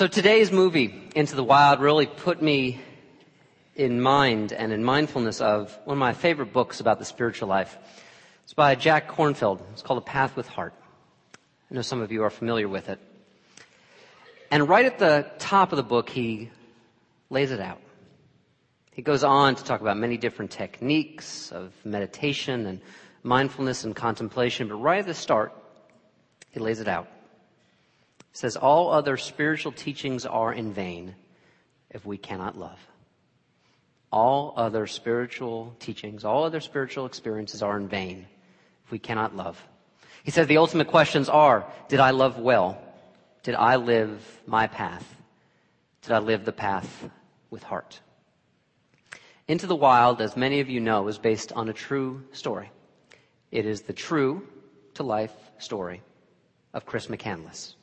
So today's movie, Into the Wild, really put me in mind and in mindfulness of one of my favorite books about the spiritual life. It's by Jack Kornfield. It's called A Path with Heart. I know some of you are familiar with it. And right at the top of the book, he lays it out. He goes on to talk about many different techniques of meditation and mindfulness and contemplation, but right at the start, he lays it out. Says, All other spiritual teachings are in vain if we cannot love. All other spiritual teachings, all other spiritual experiences are in vain if we cannot love. He says the ultimate questions are, did I love well? Did I live my path? Did I live the path with heart? Into the Wild, as many of you know, is based on a true story. It is the true to life story of Chris McCandless.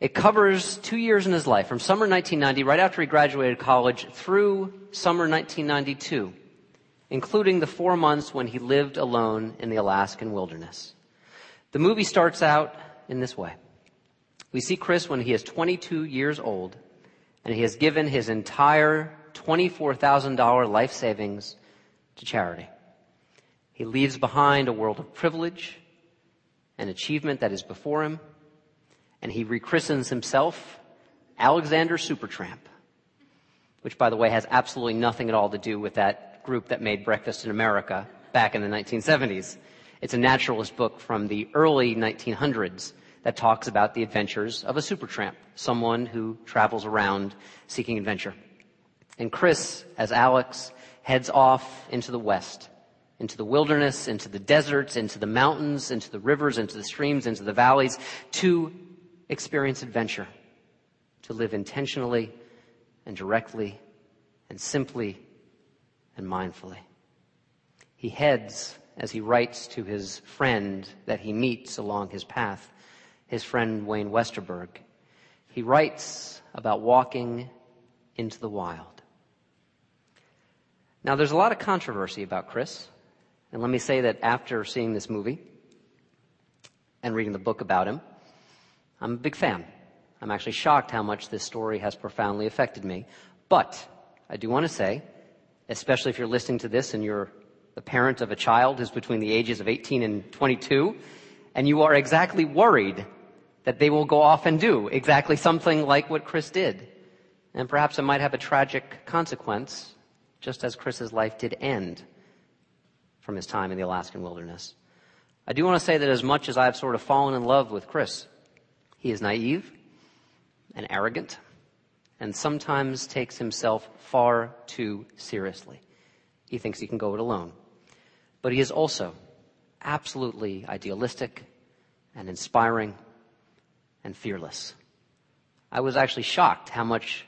It covers two years in his life, from summer 1990, right after he graduated college, through summer 1992, including the four months when he lived alone in the Alaskan wilderness. The movie starts out in this way. We see Chris when he is 22 years old, and he has given his entire $24,000 life savings to charity. He leaves behind a world of privilege and achievement that is before him and he rechristens himself Alexander Supertramp, which, by the way, has absolutely nothing at all to do with that group that made Breakfast in America back in the 1970s. It's a naturalist book from the early 1900s that talks about the adventures of a supertramp, someone who travels around seeking adventure. And Chris, as Alex, heads off into the west, into the wilderness, into the deserts, into the mountains, into the rivers, into the streams, into the valleys, to experience adventure, to live intentionally and directly and simply and mindfully. He heads as he writes to his friend that he meets along his path, his friend Wayne Westerberg. He writes about walking into the wild. Now, there's a lot of controversy about Chris. And let me say that after seeing this movie and reading the book about him, I'm a big fan. I'm actually shocked how much this story has profoundly affected me. But I do want to say, especially if you're listening to this and you're the parent of a child who's between the ages of 18 and 22, and you are exactly worried that they will go off and do exactly something like what Chris did. And perhaps it might have a tragic consequence, just as Chris's life did end from his time in the Alaskan wilderness. I do want to say that as much as I've sort of fallen in love with Chris, he is naive and arrogant and sometimes takes himself far too seriously. He thinks he can go it alone. But he is also absolutely idealistic and inspiring and fearless. I was actually shocked how much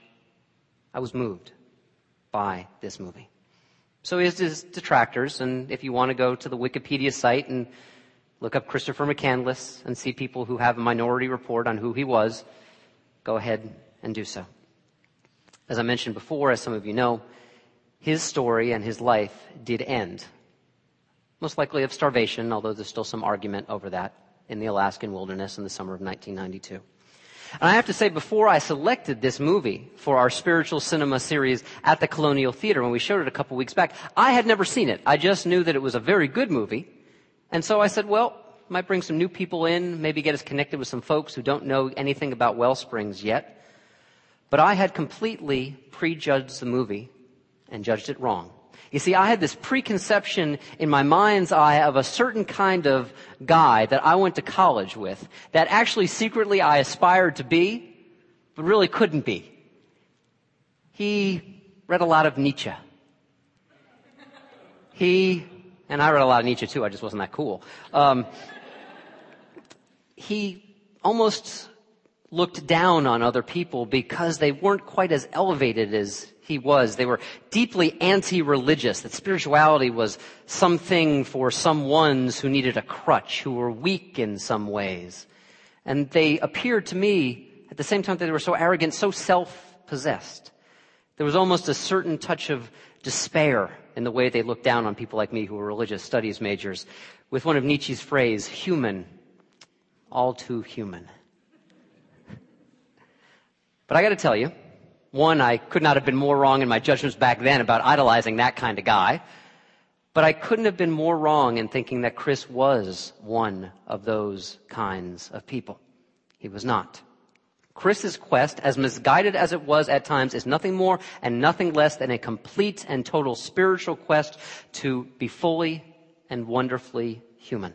I was moved by this movie. So he has his detractors, and if you want to go to the Wikipedia site and Look up Christopher McCandless and see people who have a minority report on who he was. Go ahead and do so. As I mentioned before, as some of you know, his story and his life did end. Most likely of starvation, although there's still some argument over that in the Alaskan wilderness in the summer of 1992. And I have to say, before I selected this movie for our spiritual cinema series at the Colonial Theater when we showed it a couple weeks back, I had never seen it. I just knew that it was a very good movie and so I said, well, might bring some new people in, maybe get us connected with some folks who don't know anything about Wellsprings yet. But I had completely prejudged the movie and judged it wrong. You see, I had this preconception in my mind's eye of a certain kind of guy that I went to college with that actually secretly I aspired to be, but really couldn't be. He read a lot of Nietzsche. He and I read a lot of Nietzsche too, I just wasn't that cool. Um, he almost looked down on other people because they weren't quite as elevated as he was. They were deeply anti-religious, that spirituality was something for some ones who needed a crutch, who were weak in some ways. And they appeared to me, at the same time that they were so arrogant, so self-possessed. There was almost a certain touch of despair in the way they look down on people like me who are religious studies majors with one of Nietzsche's phrase, human, all too human. But I gotta tell you, one, I could not have been more wrong in my judgments back then about idolizing that kind of guy. But I couldn't have been more wrong in thinking that Chris was one of those kinds of people. He was not. Chris's quest, as misguided as it was at times, is nothing more and nothing less than a complete and total spiritual quest to be fully and wonderfully human.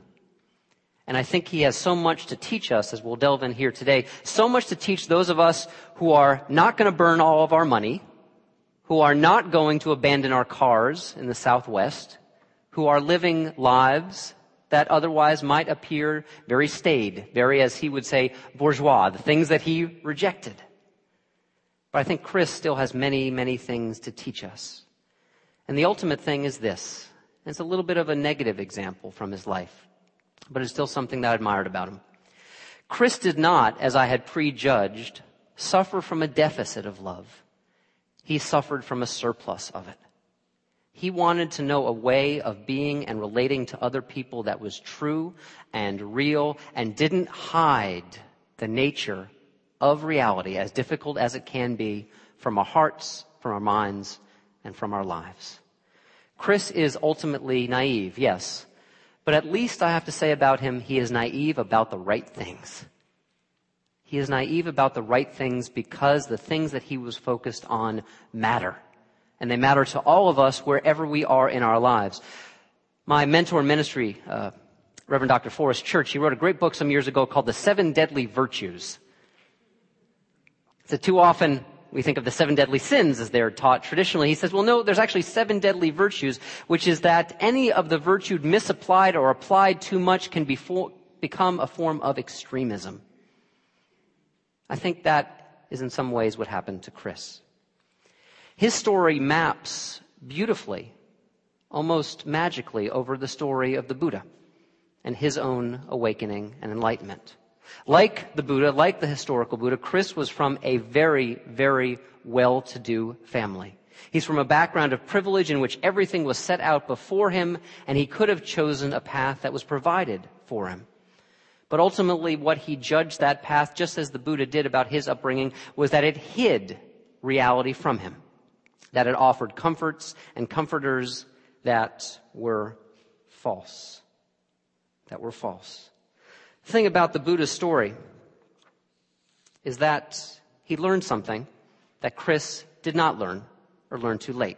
And I think he has so much to teach us as we'll delve in here today. So much to teach those of us who are not going to burn all of our money, who are not going to abandon our cars in the Southwest, who are living lives that otherwise might appear very staid, very, as he would say, bourgeois, the things that he rejected. But I think Chris still has many, many things to teach us. And the ultimate thing is this. It's a little bit of a negative example from his life, but it's still something that I admired about him. Chris did not, as I had prejudged, suffer from a deficit of love. He suffered from a surplus of it. He wanted to know a way of being and relating to other people that was true and real and didn't hide the nature of reality, as difficult as it can be, from our hearts, from our minds, and from our lives. Chris is ultimately naive, yes. But at least I have to say about him, he is naive about the right things. He is naive about the right things because the things that he was focused on matter and they matter to all of us wherever we are in our lives. My mentor in ministry, uh, Reverend Dr. Forrest Church, he wrote a great book some years ago called The Seven Deadly Virtues. So too often we think of the seven deadly sins as they're taught traditionally. He says, well, no, there's actually seven deadly virtues, which is that any of the virtue misapplied or applied too much can be for, become a form of extremism. I think that is in some ways what happened to Chris. His story maps beautifully, almost magically, over the story of the Buddha and his own awakening and enlightenment. Like the Buddha, like the historical Buddha, Chris was from a very, very well-to-do family. He's from a background of privilege in which everything was set out before him and he could have chosen a path that was provided for him. But ultimately what he judged that path, just as the Buddha did about his upbringing, was that it hid reality from him that it offered comforts and comforters that were false. That were false. The thing about the Buddha's story is that he learned something that Chris did not learn or learn too late,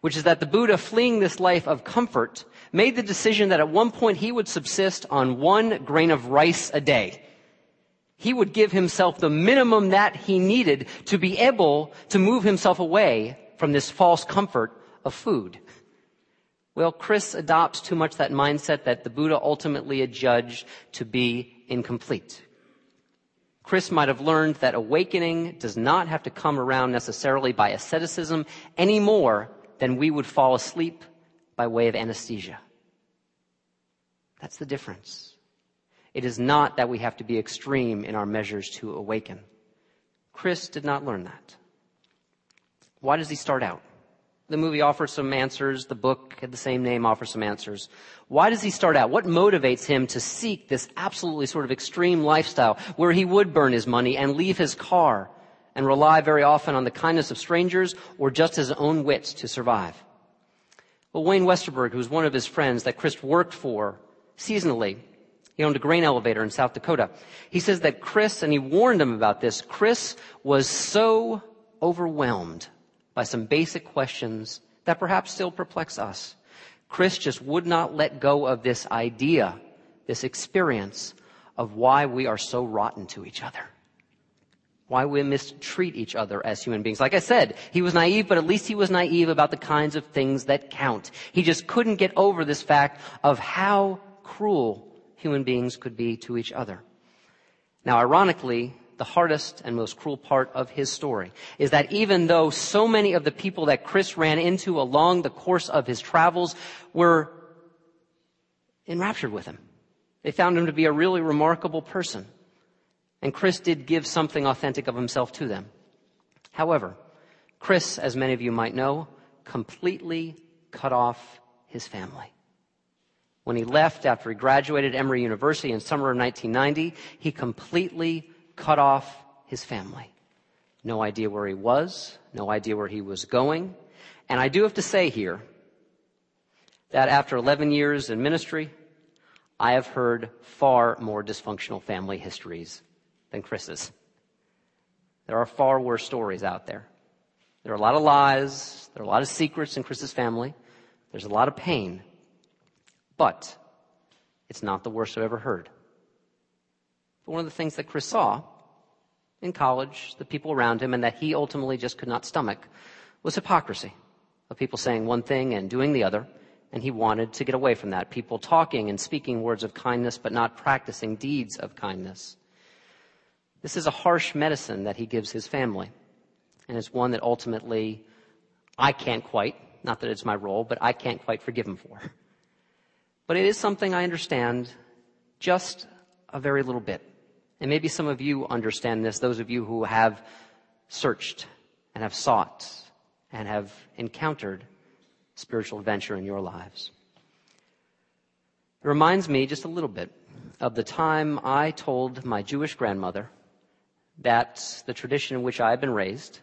which is that the Buddha fleeing this life of comfort made the decision that at one point he would subsist on one grain of rice a day. He would give himself the minimum that he needed to be able to move himself away from this false comfort of food. Well, Chris adopts too much that mindset that the Buddha ultimately adjudged to be incomplete. Chris might have learned that awakening does not have to come around necessarily by asceticism any more than we would fall asleep by way of anesthesia. That's the difference. It is not that we have to be extreme in our measures to awaken. Chris did not learn that. Why does he start out? The movie offers some answers. The book had the same name offers some answers. Why does he start out? What motivates him to seek this absolutely sort of extreme lifestyle where he would burn his money and leave his car and rely very often on the kindness of strangers or just his own wits to survive? Well, Wayne Westerberg, who was one of his friends that Chris worked for seasonally, he owned a grain elevator in South Dakota. He says that Chris, and he warned him about this, Chris was so overwhelmed by some basic questions that perhaps still perplex us. Chris just would not let go of this idea, this experience of why we are so rotten to each other. Why we mistreat each other as human beings. Like I said, he was naive, but at least he was naive about the kinds of things that count. He just couldn't get over this fact of how cruel human beings could be to each other. Now, ironically, the hardest and most cruel part of his story is that even though so many of the people that Chris ran into along the course of his travels were enraptured with him, they found him to be a really remarkable person. And Chris did give something authentic of himself to them. However, Chris, as many of you might know, completely cut off his family. When he left after he graduated Emory University in summer of 1990, he completely cut off his family. no idea where he was, no idea where he was going. And I do have to say here that after 11 years in ministry, I have heard far more dysfunctional family histories than Chris's. There are far worse stories out there. There are a lot of lies. There are a lot of secrets in Chris's family. There's a lot of pain. But it's not the worst I've ever heard. But one of the things that Chris saw in college, the people around him, and that he ultimately just could not stomach was hypocrisy of people saying one thing and doing the other. And he wanted to get away from that. People talking and speaking words of kindness, but not practicing deeds of kindness. This is a harsh medicine that he gives his family. And it's one that ultimately I can't quite, not that it's my role, but I can't quite forgive him for. But it is something I understand just a very little bit. And maybe some of you understand this, those of you who have searched and have sought and have encountered spiritual adventure in your lives. It reminds me just a little bit of the time I told my Jewish grandmother that the tradition in which I had been raised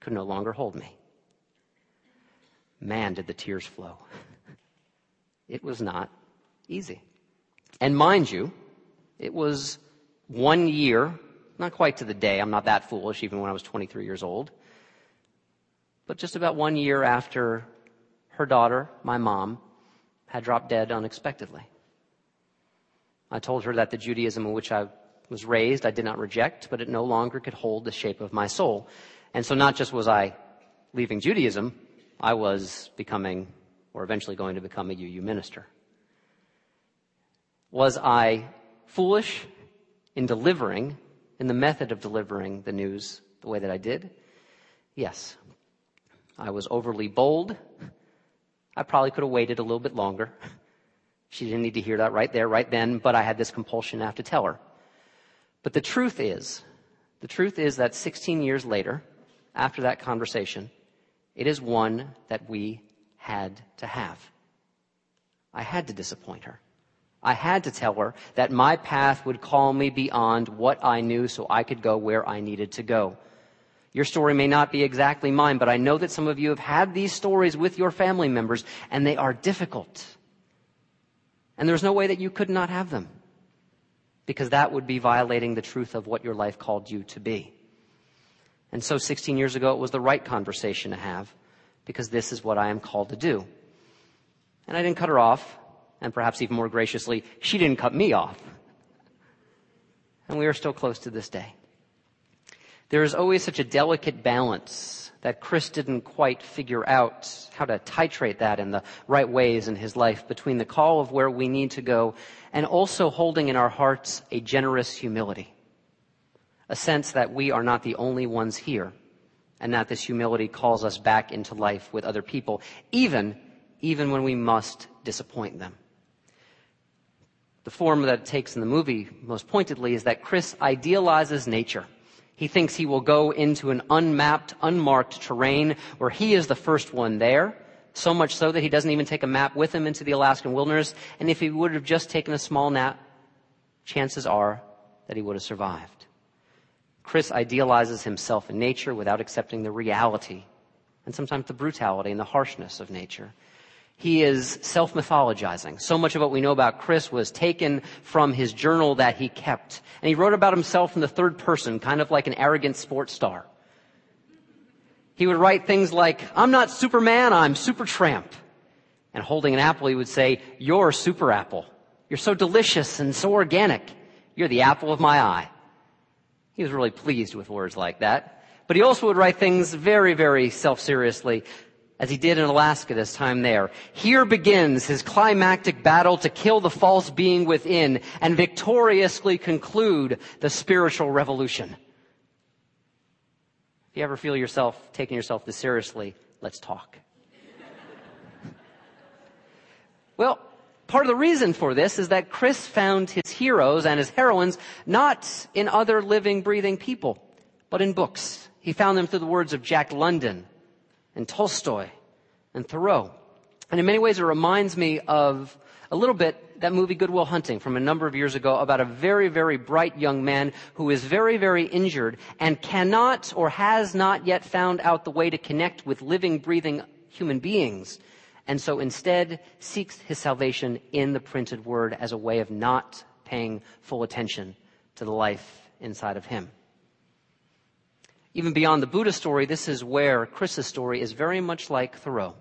could no longer hold me. Man, did the tears flow. It was not easy. And mind you, it was one year, not quite to the day, I'm not that foolish even when I was 23 years old, but just about one year after her daughter, my mom, had dropped dead unexpectedly. I told her that the Judaism in which I was raised I did not reject, but it no longer could hold the shape of my soul. And so not just was I leaving Judaism, I was becoming, or eventually going to become a UU minister. Was I foolish in delivering, in the method of delivering the news the way that I did? Yes. I was overly bold. I probably could have waited a little bit longer. She didn't need to hear that right there, right then, but I had this compulsion to have to tell her. But the truth is, the truth is that 16 years later, after that conversation, it is one that we had to have. I had to disappoint her. I had to tell her that my path would call me beyond what I knew so I could go where I needed to go. Your story may not be exactly mine, but I know that some of you have had these stories with your family members and they are difficult. And there's no way that you could not have them because that would be violating the truth of what your life called you to be. And so 16 years ago, it was the right conversation to have because this is what I am called to do. And I didn't cut her off, and perhaps even more graciously, she didn't cut me off. And we are still close to this day. There is always such a delicate balance that Chris didn't quite figure out how to titrate that in the right ways in his life between the call of where we need to go and also holding in our hearts a generous humility. A sense that we are not the only ones here and that this humility calls us back into life with other people, even, even when we must disappoint them. The form that it takes in the movie most pointedly is that Chris idealizes nature. He thinks he will go into an unmapped, unmarked terrain where he is the first one there. So much so that he doesn't even take a map with him into the Alaskan wilderness. And if he would have just taken a small nap, chances are that he would have survived. Chris idealizes himself in nature without accepting the reality and sometimes the brutality and the harshness of nature. He is self-mythologizing. So much of what we know about Chris was taken from his journal that he kept. And he wrote about himself in the third person, kind of like an arrogant sports star. He would write things like, I'm not Superman, I'm Super Tramp. And holding an apple, he would say, you're Super Apple. You're so delicious and so organic. You're the apple of my eye. He was really pleased with words like that. But he also would write things very, very self-seriously as he did in Alaska this time there. Here begins his climactic battle to kill the false being within and victoriously conclude the spiritual revolution. If you ever feel yourself taking yourself this seriously, let's talk. well, part of the reason for this is that Chris found his heroes and his heroines not in other living, breathing people, but in books. He found them through the words of Jack London, and Tolstoy and Thoreau. And in many ways, it reminds me of a little bit that movie Good Will Hunting from a number of years ago about a very, very bright young man who is very, very injured and cannot or has not yet found out the way to connect with living, breathing human beings. And so instead seeks his salvation in the printed word as a way of not paying full attention to the life inside of him. Even beyond the Buddha story, this is where Chris's story is very much like Thoreau.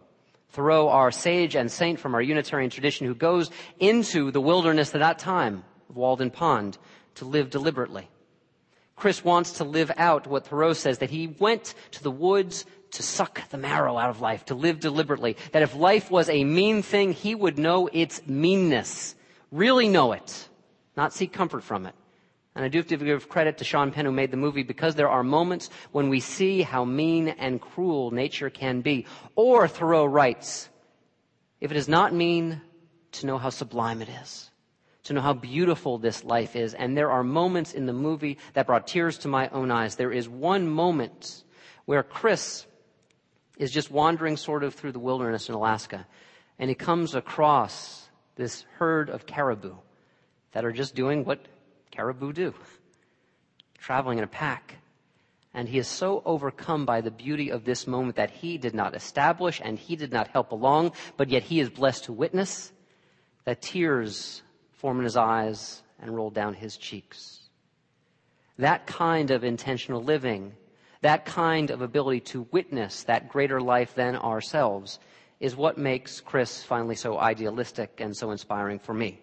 Thoreau, our sage and saint from our Unitarian tradition, who goes into the wilderness at that time of Walden Pond to live deliberately. Chris wants to live out what Thoreau says, that he went to the woods to suck the marrow out of life, to live deliberately. That if life was a mean thing, he would know its meanness. Really know it. Not seek comfort from it. And I do have to give credit to Sean Penn who made the movie because there are moments when we see how mean and cruel nature can be. Or Thoreau writes, if it is not mean, to know how sublime it is. To know how beautiful this life is. And there are moments in the movie that brought tears to my own eyes. There is one moment where Chris is just wandering sort of through the wilderness in Alaska and he comes across this herd of caribou that are just doing what caribou do, traveling in a pack. And he is so overcome by the beauty of this moment that he did not establish and he did not help along, but yet he is blessed to witness that tears form in his eyes and roll down his cheeks. That kind of intentional living, that kind of ability to witness that greater life than ourselves is what makes Chris finally so idealistic and so inspiring for me.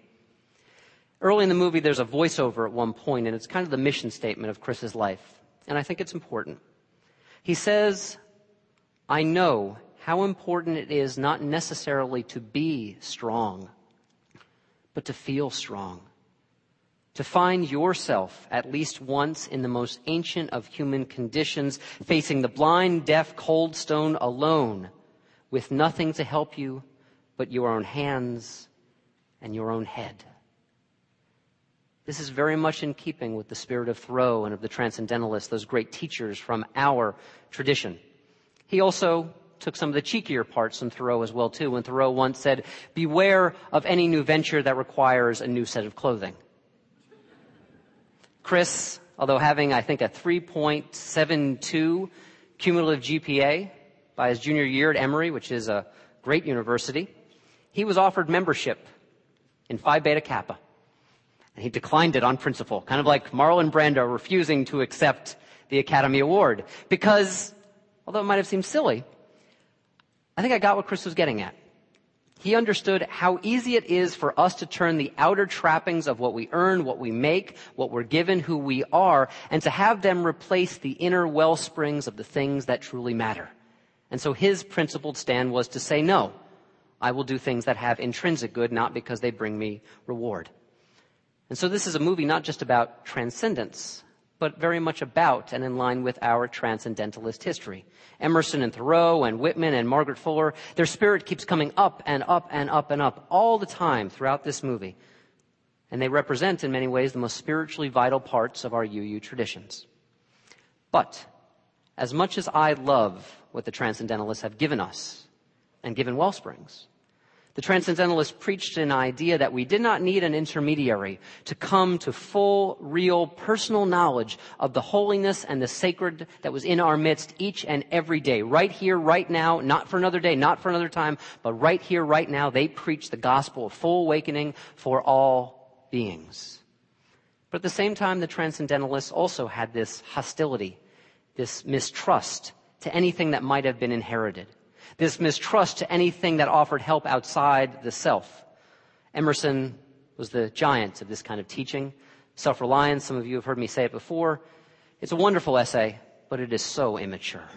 Early in the movie, there's a voiceover at one point, and it's kind of the mission statement of Chris's life. And I think it's important. He says, I know how important it is not necessarily to be strong, but to feel strong. To find yourself at least once in the most ancient of human conditions, facing the blind, deaf, cold stone alone, with nothing to help you but your own hands and your own head. This is very much in keeping with the spirit of Thoreau and of the Transcendentalists, those great teachers from our tradition. He also took some of the cheekier parts from Thoreau as well too, when Thoreau once said, beware of any new venture that requires a new set of clothing. Chris, although having, I think, a 3.72 cumulative GPA by his junior year at Emory, which is a great university, he was offered membership in Phi Beta Kappa. He declined it on principle, kind of like Marlon Brando refusing to accept the Academy Award. Because, although it might have seemed silly, I think I got what Chris was getting at. He understood how easy it is for us to turn the outer trappings of what we earn, what we make, what we're given, who we are, and to have them replace the inner well springs of the things that truly matter. And so his principled stand was to say, no, I will do things that have intrinsic good, not because they bring me reward. And so this is a movie not just about transcendence, but very much about and in line with our transcendentalist history. Emerson and Thoreau and Whitman and Margaret Fuller, their spirit keeps coming up and up and up and up all the time throughout this movie. And they represent in many ways the most spiritually vital parts of our UU traditions. But as much as I love what the transcendentalists have given us and given Wellsprings, the Transcendentalists preached an idea that we did not need an intermediary to come to full, real, personal knowledge of the holiness and the sacred that was in our midst each and every day. Right here, right now, not for another day, not for another time, but right here, right now, they preached the gospel of full awakening for all beings. But at the same time, the Transcendentalists also had this hostility, this mistrust to anything that might have been inherited this mistrust to anything that offered help outside the self. Emerson was the giant of this kind of teaching. Self-reliance, some of you have heard me say it before. It's a wonderful essay, but it is so immature.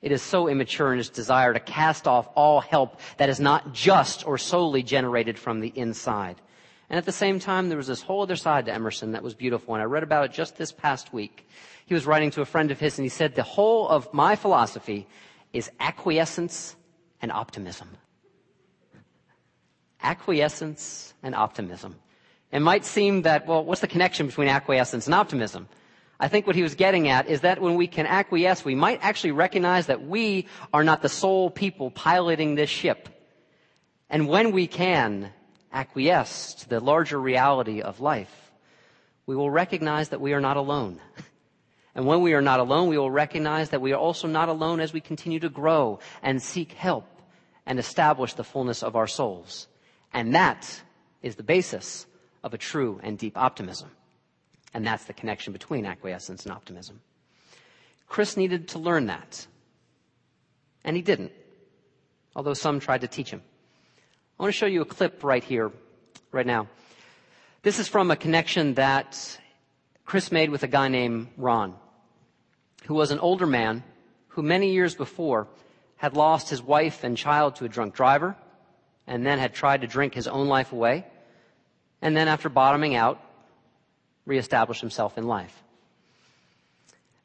It is so immature in its desire to cast off all help that is not just or solely generated from the inside. And at the same time, there was this whole other side to Emerson that was beautiful, and I read about it just this past week. He was writing to a friend of his, and he said, the whole of my philosophy is acquiescence and optimism. Acquiescence and optimism. It might seem that, well, what's the connection between acquiescence and optimism? I think what he was getting at is that when we can acquiesce, we might actually recognize that we are not the sole people piloting this ship. And when we can acquiesce to the larger reality of life, we will recognize that we are not alone. And when we are not alone, we will recognize that we are also not alone as we continue to grow and seek help and establish the fullness of our souls. And that is the basis of a true and deep optimism. And that's the connection between acquiescence and optimism. Chris needed to learn that. And he didn't, although some tried to teach him. I want to show you a clip right here, right now. This is from a connection that Chris made with a guy named Ron, who was an older man who many years before had lost his wife and child to a drunk driver and then had tried to drink his own life away. And then after bottoming out, reestablish himself in life.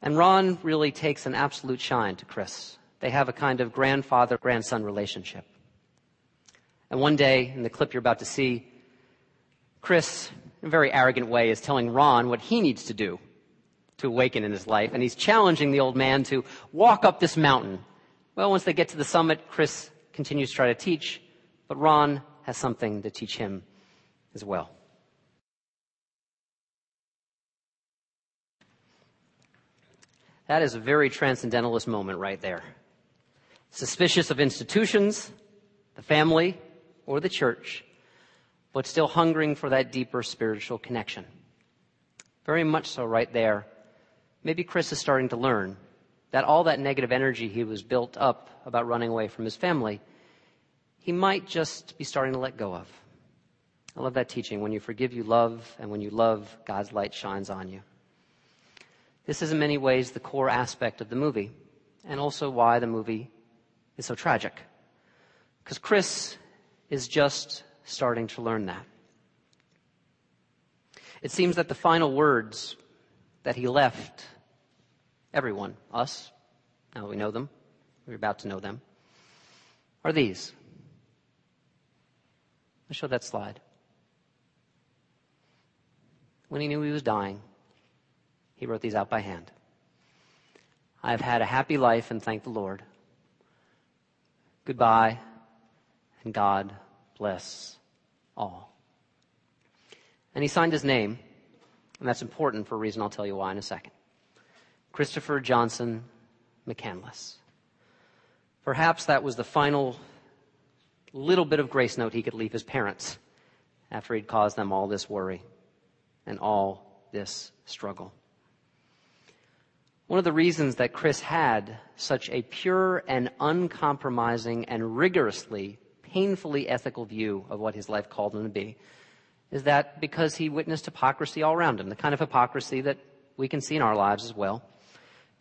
And Ron really takes an absolute shine to Chris. They have a kind of grandfather grandson relationship. And one day, in the clip you're about to see, Chris, in a very arrogant way, is telling Ron what he needs to do to awaken in his life. And he's challenging the old man to walk up this mountain. Well, once they get to the summit, Chris continues to try to teach, but Ron has something to teach him as well. That is a very transcendentalist moment right there. Suspicious of institutions, the family, or the church, but still hungering for that deeper spiritual connection. Very much so right there. Maybe Chris is starting to learn that all that negative energy he was built up about running away from his family, he might just be starting to let go of. I love that teaching. When you forgive, you love, and when you love, God's light shines on you. This is in many ways the core aspect of the movie, and also why the movie is so tragic. Because Chris is just starting to learn that. It seems that the final words that he left everyone, us, now we know them, we're about to know them, are these. I'll show that slide. When he knew he was dying, he wrote these out by hand. I have had a happy life and thank the Lord. Goodbye and God bless all. And he signed his name, and that's important for a reason I'll tell you why in a second. Christopher Johnson McCandless. Perhaps that was the final little bit of grace note he could leave his parents after he'd caused them all this worry and all this struggle. One of the reasons that Chris had such a pure and uncompromising and rigorously, painfully ethical view of what his life called him to be is that because he witnessed hypocrisy all around him, the kind of hypocrisy that we can see in our lives as well.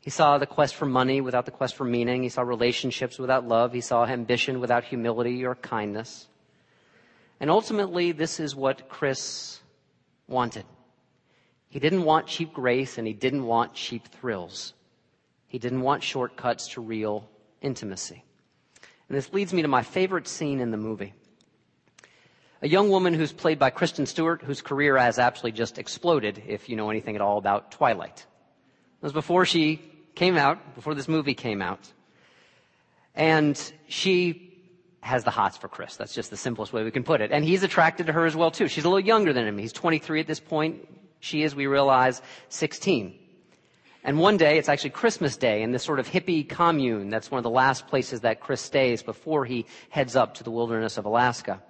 He saw the quest for money without the quest for meaning. He saw relationships without love. He saw ambition without humility or kindness. And ultimately, this is what Chris wanted. He didn't want cheap grace and he didn't want cheap thrills. He didn't want shortcuts to real intimacy. And this leads me to my favorite scene in the movie. A young woman who's played by Kristen Stewart, whose career has absolutely just exploded, if you know anything at all about Twilight. It was before she came out, before this movie came out. And she has the hots for Chris. That's just the simplest way we can put it. And he's attracted to her as well too. She's a little younger than him. He's 23 at this point. She is, we realize, 16. And one day, it's actually Christmas Day in this sort of hippie commune. That's one of the last places that Chris stays before he heads up to the wilderness of Alaska.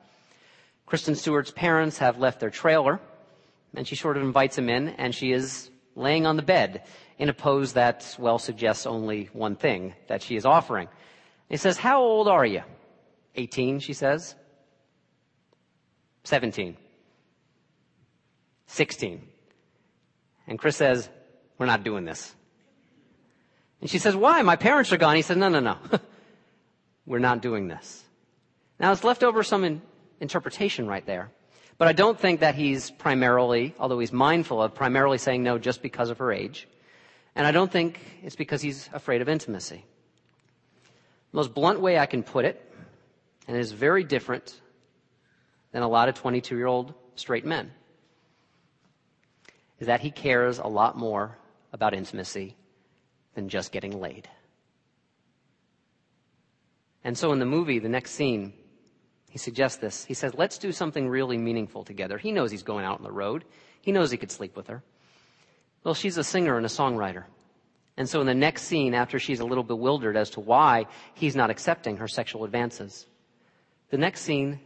Kristen Stewart's parents have left their trailer, and she sort of invites him in, and she is laying on the bed in a pose that, well, suggests only one thing that she is offering. He says, How old are you? 18, she says. 17. 16. And Chris says, We're not doing this. And she says, Why? My parents are gone. He said, No, no, no. We're not doing this. Now, it's left over some interpretation right there. But I don't think that he's primarily, although he's mindful of, primarily saying no just because of her age. And I don't think it's because he's afraid of intimacy. The most blunt way I can put it, and it is very different than a lot of 22 year old straight men is that he cares a lot more about intimacy than just getting laid. And so in the movie, the next scene, He suggests this. He says, let's do something really meaningful together. He knows he's going out on the road. He knows he could sleep with her. Well, she's a singer and a songwriter. And so in the next scene, after she's a little bewildered as to why he's not accepting her sexual advances, the next scene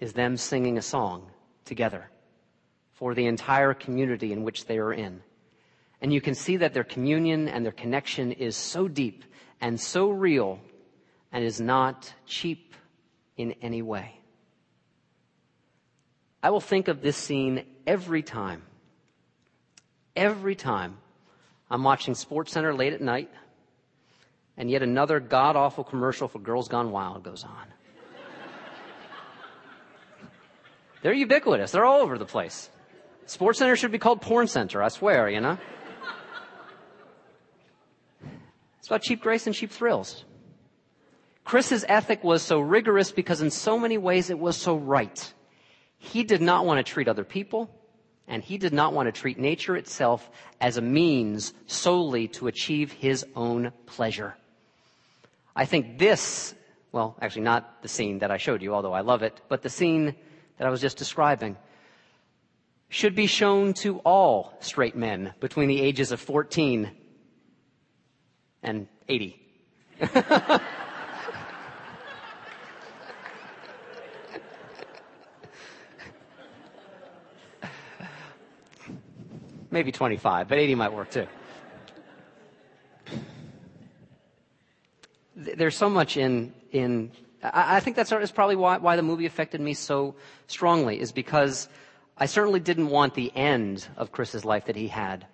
is them singing a song together for the entire community in which they are in. And you can see that their communion and their connection is so deep and so real and is not cheap in any way. I will think of this scene every time. Every time I'm watching SportsCenter late at night and yet another god awful commercial for Girls Gone Wild goes on. They're ubiquitous. They're all over the place. SportsCenter should be called Porn Center, I swear, you know? It's about cheap grace and cheap thrills. Chris's ethic was so rigorous because in so many ways it was so right. He did not want to treat other people, and he did not want to treat nature itself as a means solely to achieve his own pleasure. I think this, well, actually not the scene that I showed you, although I love it, but the scene that I was just describing should be shown to all straight men between the ages of 14 and 80. Maybe 25, but 80 might work too. There's so much in, in, I think that's probably why, why the movie affected me so strongly, is because I certainly didn't want the end of Chris's life that he had.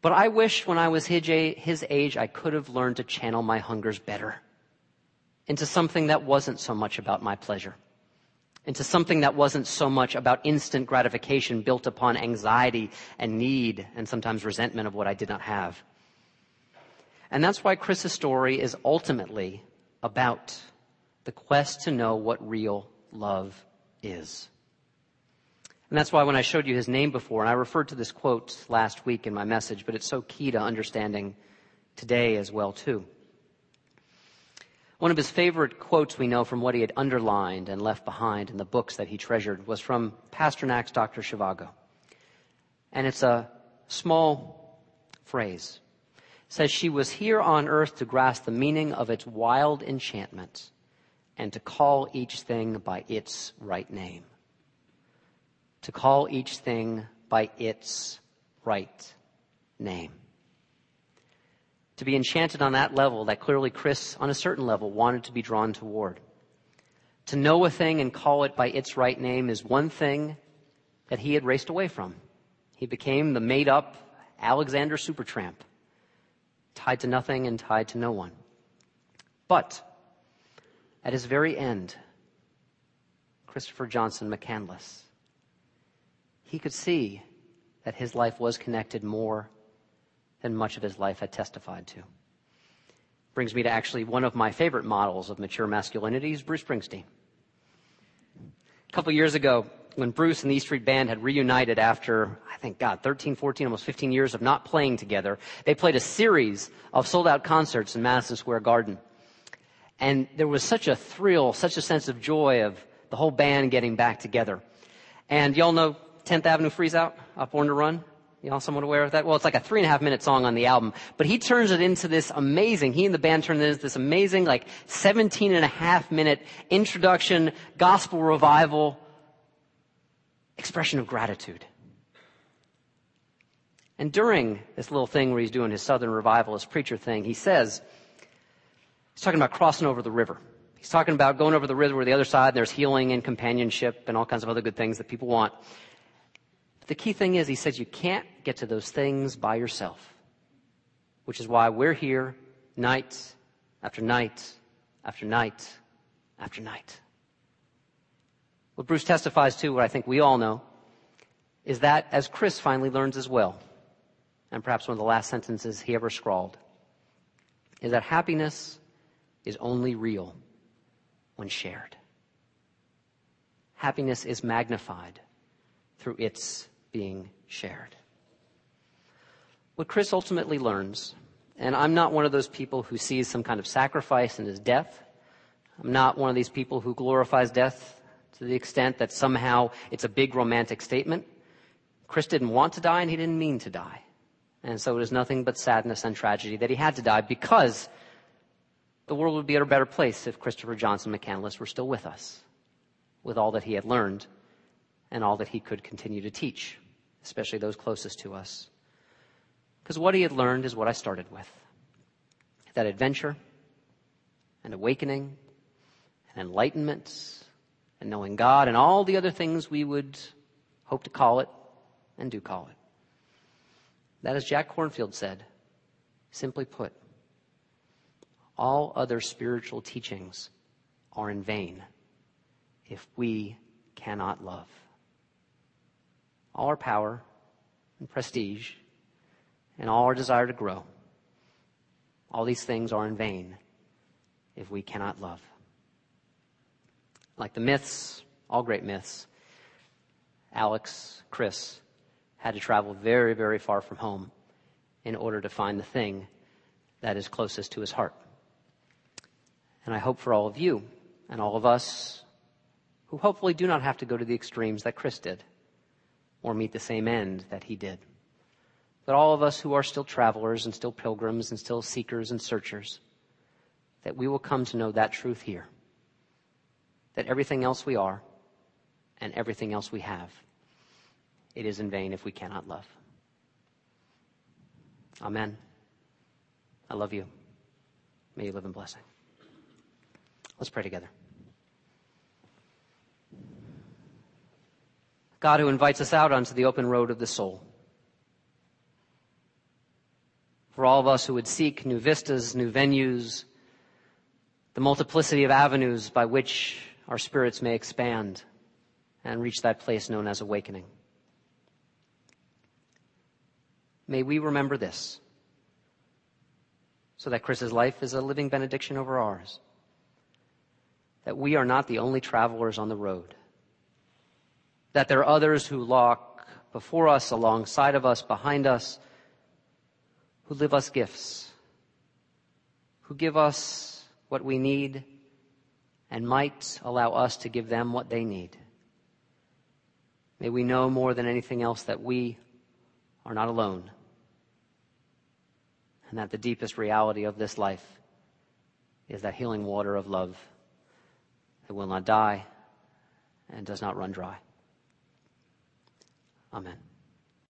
But I wish when I was his age, I could have learned to channel my hungers better into something that wasn't so much about my pleasure into something that wasn't so much about instant gratification built upon anxiety and need and sometimes resentment of what I did not have. And that's why Chris's story is ultimately about the quest to know what real love is. And that's why when I showed you his name before, and I referred to this quote last week in my message, but it's so key to understanding today as well too. One of his favorite quotes we know from what he had underlined and left behind in the books that he treasured was from Pasternak's Dr. Zhivago. And it's a small phrase. It says she was here on earth to grasp the meaning of its wild enchantment and to call each thing by its right name. To call each thing by its right name to be enchanted on that level that clearly Chris, on a certain level, wanted to be drawn toward. To know a thing and call it by its right name is one thing that he had raced away from. He became the made up Alexander Supertramp, tied to nothing and tied to no one. But at his very end, Christopher Johnson McCandless, he could see that his life was connected more than much of his life had testified to. Brings me to actually one of my favorite models of mature masculinity is Bruce Springsteen. A couple years ago, when Bruce and the E Street Band had reunited after, I think, God, 13, 14, almost 15 years of not playing together, they played a series of sold out concerts in Madison Square Garden. And there was such a thrill, such a sense of joy of the whole band getting back together. And y'all know 10th Avenue Freeze Out, Up Born to Run? Y'all somewhat aware of that? Well, it's like a three and a half minute song on the album, but he turns it into this amazing, he and the band turn it into this amazing, like 17 and a half minute introduction, gospel revival, expression of gratitude. And during this little thing where he's doing his Southern revivalist preacher thing, he says, he's talking about crossing over the river. He's talking about going over the river to the other side, and there's healing and companionship and all kinds of other good things that people want. The key thing is, he says you can't get to those things by yourself, which is why we're here night after night after night after night. What Bruce testifies to, what I think we all know, is that as Chris finally learns as well, and perhaps one of the last sentences he ever scrawled, is that happiness is only real when shared. Happiness is magnified through its being shared. What Chris ultimately learns, and I'm not one of those people who sees some kind of sacrifice in his death, I'm not one of these people who glorifies death to the extent that somehow it's a big romantic statement. Chris didn't want to die and he didn't mean to die. And so it is nothing but sadness and tragedy that he had to die because the world would be a better place if Christopher Johnson McCandless were still with us, with all that he had learned and all that he could continue to teach, especially those closest to us. Because what he had learned is what I started with that adventure and awakening and enlightenment and knowing God and all the other things we would hope to call it and do call it. That, as Jack Kornfield said, simply put, all other spiritual teachings are in vain if we cannot love. All our power and prestige and all our desire to grow, all these things are in vain if we cannot love. Like the myths, all great myths, Alex, Chris, had to travel very, very far from home in order to find the thing that is closest to his heart. And I hope for all of you and all of us who hopefully do not have to go to the extremes that Chris did or meet the same end that he did. But all of us who are still travelers and still pilgrims and still seekers and searchers, that we will come to know that truth here. That everything else we are and everything else we have it is in vain if we cannot love. Amen. I love you. May you live in blessing. Let's pray together. God who invites us out onto the open road of the soul. For all of us who would seek new vistas, new venues, the multiplicity of avenues by which our spirits may expand and reach that place known as awakening. May we remember this so that Chris's life is a living benediction over ours. That we are not the only travelers on the road. That there are others who walk before us, alongside of us, behind us, who live us gifts, who give us what we need and might allow us to give them what they need. May we know more than anything else that we are not alone and that the deepest reality of this life is that healing water of love that will not die and does not run dry. Amen.